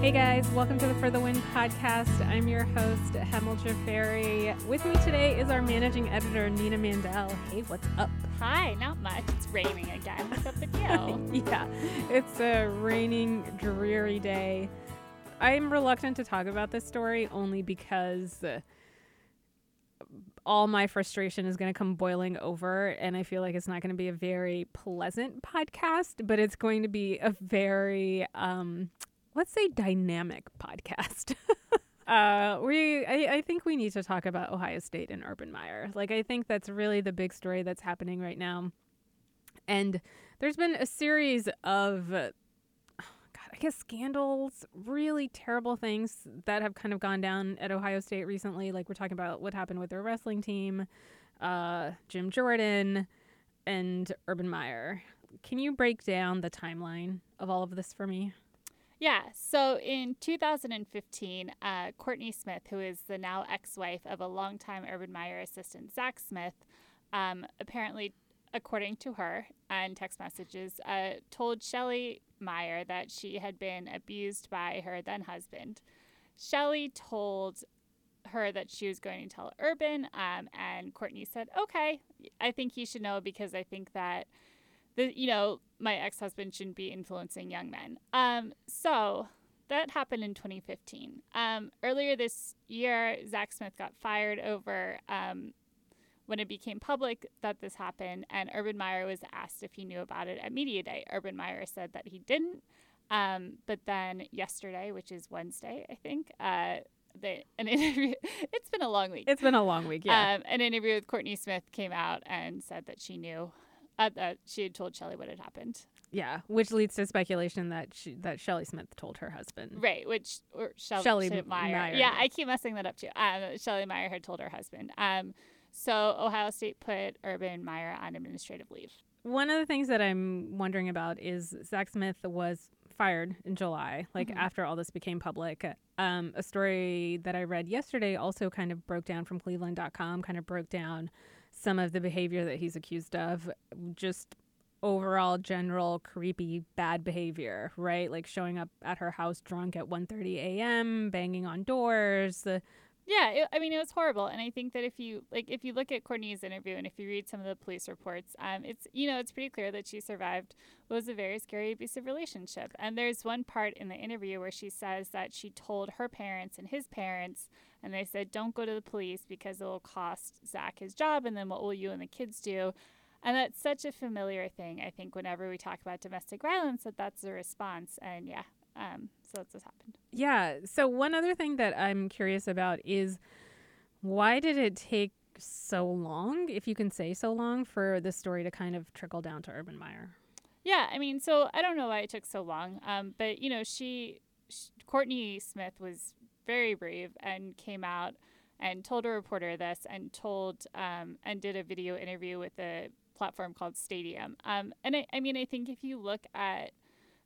Hey guys, welcome to the For the Win podcast. I'm your host, Hemal Jhaveri. With me today is our managing editor, Nina Mandell. Hey, what's up? Hi, not much. It's raining again. What's up with you? yeah, it's a raining, dreary day. I'm reluctant to talk about this story only because all my frustration is going to come boiling over, and I feel like it's not going to be a very pleasant podcast, but it's going to be a very um, let's say dynamic podcast. uh, we I, I think we need to talk about Ohio State and Urban Meyer. Like I think that's really the big story that's happening right now. And there's been a series of uh, God, I guess scandals, really terrible things that have kind of gone down at Ohio State recently. Like we're talking about what happened with their wrestling team, uh, Jim Jordan, and Urban Meyer. Can you break down the timeline of all of this for me? Yeah. So in 2015, uh, Courtney Smith, who is the now ex wife of a longtime Urban Meyer assistant, Zach Smith, um, apparently, according to her and text messages, uh, told Shelley Meyer that she had been abused by her then husband. Shelley told her that she was going to tell Urban, um, and Courtney said, Okay, I think he should know because I think that the you know my ex-husband shouldn't be influencing young men um so that happened in 2015 um earlier this year zach smith got fired over um when it became public that this happened and urban meyer was asked if he knew about it at media day urban meyer said that he didn't um, but then yesterday which is wednesday i think uh, the, an interview. It's been a long week. It's been a long week. Yeah. Um, an interview with Courtney Smith came out and said that she knew uh, that she had told Shelley what had happened. Yeah, which leads to speculation that she, that Shelley Smith told her husband. Right, which or Shelley, Shelly Meyer. Meyer. Yeah, I keep messing that up too. Um, Shelley Meyer had told her husband. Um, so Ohio State put Urban Meyer on administrative leave. One of the things that I'm wondering about is Zach Smith was fired in July, like Mhm. after all this became public. Um, a story that I read yesterday also kind of broke down from Cleveland.com, kind of broke down some of the behavior that he's accused of, just overall general creepy bad behavior, right? Like showing up at her house drunk at 1:30 a.m., banging on doors. The, Yeah, it, I mean it was horrible, and I think that if you like, if you look at Courtney's interview and if you read some of the police reports, um, it's you know it's pretty clear that she survived what was a very scary abusive relationship. And there's one part in the interview where she says that she told her parents and his parents, and they said, "Don't go to the police because it will cost Zach his job, and then what will you and the kids do?" And that's such a familiar thing. I think whenever we talk about domestic violence, that that's the response. And yeah, um, so that's what's happened. Yeah. So one other thing that I'm curious about is why did it take so long, if you can say so long, for this story to kind of trickle down to Urban Meyer? Yeah, I mean, so I don't know why it took so long, um, but you know, she, sh Courtney Smith was very brave and came out and told a reporter this and told um, and did a video interview with a platform called Stadium. Um, and I, I mean, I think if you look at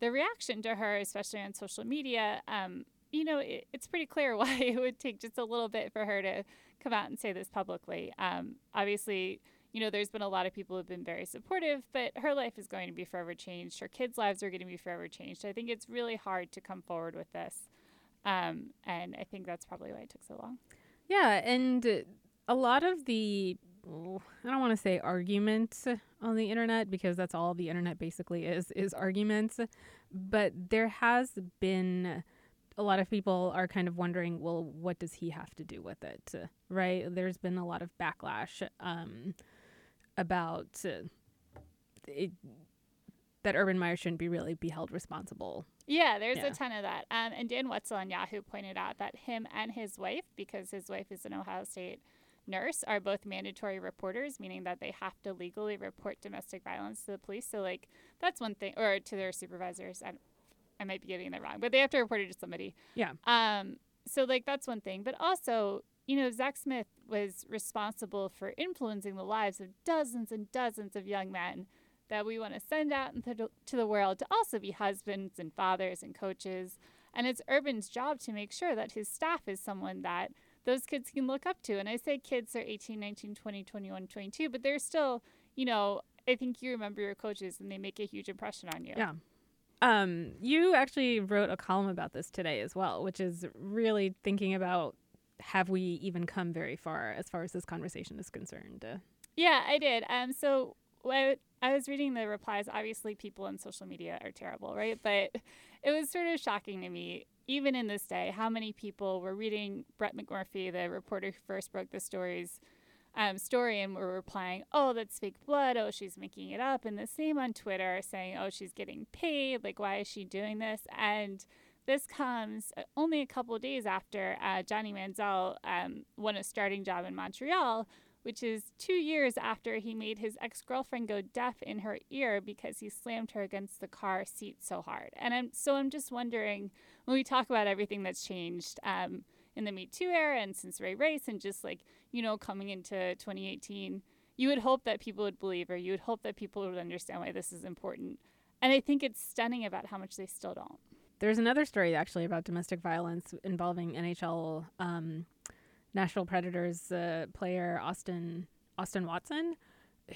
the reaction to her, especially on social media, um, you know, it, it's pretty clear why it would take just a little bit for her to come out and say this publicly. Um, obviously, you know, there's been a lot of people who've been very supportive, but her life is going to be forever changed. Her kids' lives are going to be forever changed. I think it's really hard to come forward with this. Um, and I think that's probably why it took so long. Yeah, and a lot of the I don't want to say argument on the internet because that's all the internet basically is is arguments, but there has been a lot of people are kind of wondering, well, what does he have to do with it, right? There's been a lot of backlash um, about uh, it, that Urban Meyer shouldn't be really be held responsible. Yeah, there's Yeah. a ton of that. Um, and Dan Wetzel on Yahoo pointed out that him and his wife, because his wife is an Ohio State nurse, are both mandatory reporters, meaning that they have to legally report domestic violence to the police. So, like, that's one thing, or to their supervisors. I, I might be getting that wrong, but they have to report it to somebody. Yeah. Um, so like that's one thing, but also, you know, Zach Smith was responsible for influencing the lives of dozens and dozens of young men that we want to send out into the, to the world to also be husbands and fathers and coaches. And it's Urban's job to make sure that his staff is someone that those kids can look up to. And I say kids are 18, 19, 20, 21, 22, but they're still, you know, I think you remember your coaches and they make a huge impression on you. Yeah. Um, you actually wrote a column about this today as well, which is really thinking about have we even come very far as far as this conversation is concerned. Uh, Yeah, I did. Um, so I, I was reading the replies. Obviously, people on social media are terrible, right? But it was sort of shocking to me, even in this day, how many people were reading Brett McMurphy, the reporter who first broke the stories, um, story, and were replying, "Oh, that's fake blood. Oh, she's making it up." And the same on Twitter, saying, "Oh, she's getting paid. Like, why is she doing this?" And this comes uh, only a couple days after uh, Johnny Manziel um, won a starting job in Montreal, which is two years after he made his ex girlfriend go deaf in her ear because he slammed her against the car seat so hard. And I'm so I'm just wondering when we talk about everything that's changed um, in the Me Too era and since Ray Rice and just like you know coming into 2018, you would hope that people would believe or you would hope that people would understand why this is important. And I think it's stunning about how much they still don't. There's another story actually about domestic violence involving NHL um, Nashville Predators uh, player Austin Austin Watson,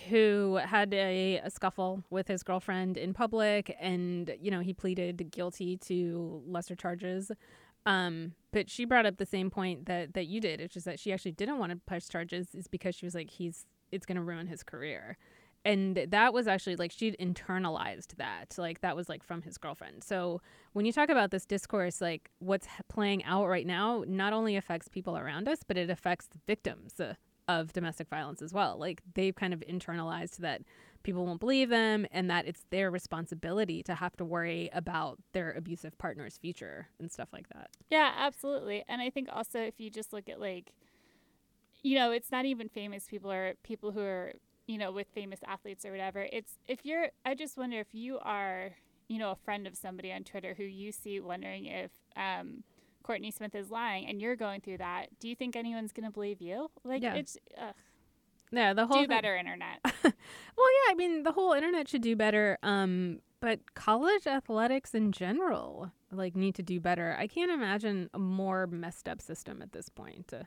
who had a, a scuffle with his girlfriend in public, and you know he pleaded guilty to lesser charges. Um, but she brought up the same point that that you did, which is that she actually didn't want to press charges, is because she was like he's it's going to ruin his career and that was actually like she'd internalized that like that was like from his girlfriend. So when you talk about this discourse like what's playing out right now not only affects people around us but it affects the victims uh, of domestic violence as well. Like they've kind of internalized that people won't believe them and that it's their responsibility to have to worry about their abusive partner's future and stuff like that. Yeah, absolutely. And I think also if you just look at like, you know, it's not even famous. People or people who are, you know, with famous athletes or whatever. It's if you're, I just wonder if you are, you know, a friend of somebody on Twitter who you see wondering if um, Courtney Smith is lying and you're going through that, do you think anyone's going to believe you? Like, Yeah. it's, ugh, yeah the whole do thing- better, internet. well yeah i mean the whole internet should do better um but college athletics in general like need to do better i can't imagine a more messed up system at this point Uh,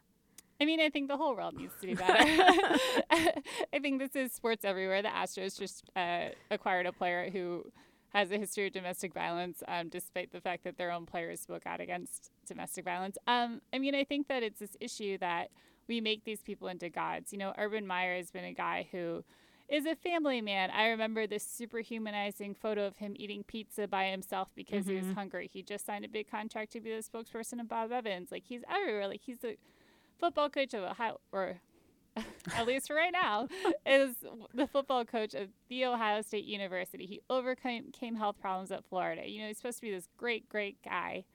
I mean, I think the whole world needs to do better. I think this is sports everywhere. The Astros just uh, acquired a player who has a history of domestic violence, um, despite the fact that their own players spoke out against domestic violence. Um, I mean, I think that it's this issue that we make these people into gods. You know, Urban Meyer has been a guy who is a family man. I remember this super humanizing photo of him eating pizza by himself because he was Mhm. hungry. He just signed a big contract to be the spokesperson of Bob Evans. Like he's everywhere. Like he's the football coach of Ohio, or at least right now, is the football coach of the Ohio State University. He overcame came health problems at Florida. You know, he's supposed to be this great, great guy.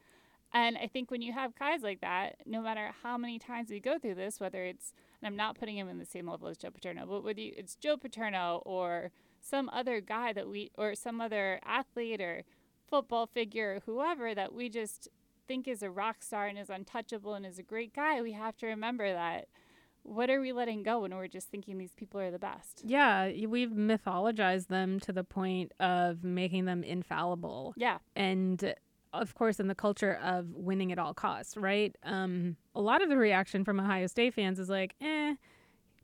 And I think when you have guys like that, no matter how many times we go through this, whether it's, and I'm not putting him in the same level as Joe Paterno, but whether you, it's Joe Paterno or some other guy that we, or some other athlete or football figure or whoever that we just think is a rock star and is untouchable and is a great guy, we have to remember that. What are we letting go when we're just thinking these people are the best? yeah we've mythologized them to the point of making them infallible. Yeah. and of course in the culture of winning at all costs right? Um a lot of the reaction from ohio state fans is like eh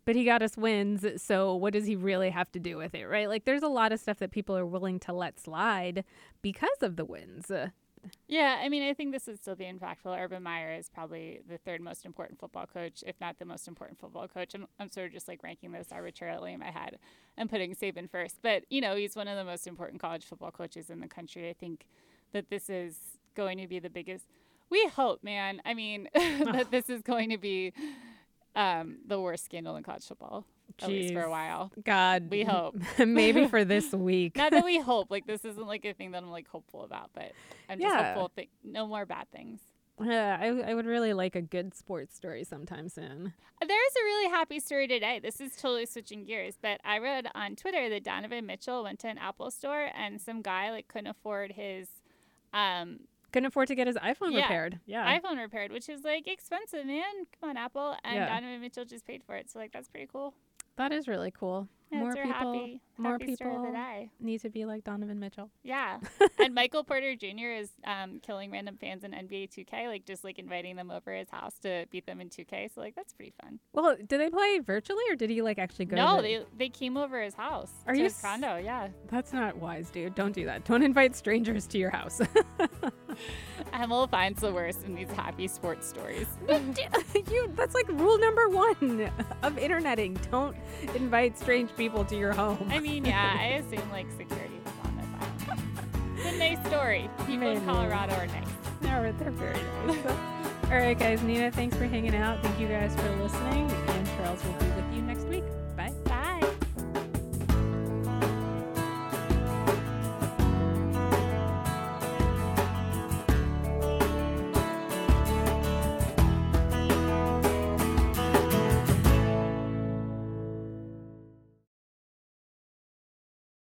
but he got us wins so what does he really have to do with it? Right? Like there's a lot of stuff that people are willing to let slide because of the wins Yeah, I mean, I think this would still be impactful. Urban Meyer is probably the third most important football coach, if not the most important football coach. I'm, I'm sort of just like ranking this arbitrarily in my head and putting Saban first. But, you know, he's one of the most important college football coaches in the country. I think that this is going to be the biggest. We hope, man. I mean, that this is going to be um, the worst scandal in college football, at least for a while. god We hope. maybe for this week Not that we hope. Like, this isn't like a thing that I'm like hopeful about, but I'm just Yeah. hopeful. Th- no more bad things. Yeah, I, I would really like a good sports story sometime soon. There is a really happy story today. This is totally switching gears, but I read on Twitter that Donovan Mitchell went to an Apple store and some guy like couldn't afford his um, Couldn't afford to get his iPhone Yeah. repaired. Yeah. iPhone repaired, which is like expensive, man. Come on, Apple. And Yeah. Donovan Mitchell just paid for it, so like that's pretty cool. That is really cool. Yeah, more people happy, more happy story of the people- need to be like Donovan Mitchell. Yeah. and Michael Porter Jr. is um, killing random fans in NBA 2K, like just like inviting them over his house to beat them in 2K. So like that's pretty fun. Well, did they play virtually or did he like actually go? no, to the- they they came over his house. Are to you his condo? Yeah. That's not wise, dude. Don't do that. Don't invite strangers to your house. Emil finds the worst in these happy sports stories. you that's like rule number 1 of interneting. Don't invite strange people to your home. I mean, yeah, I assume like security was on this island. It's a nice story. People in Colorado are nice. No, they're very nice. All right, guys. Nina, thanks for hanging out. Thank you guys for listening. And Charles will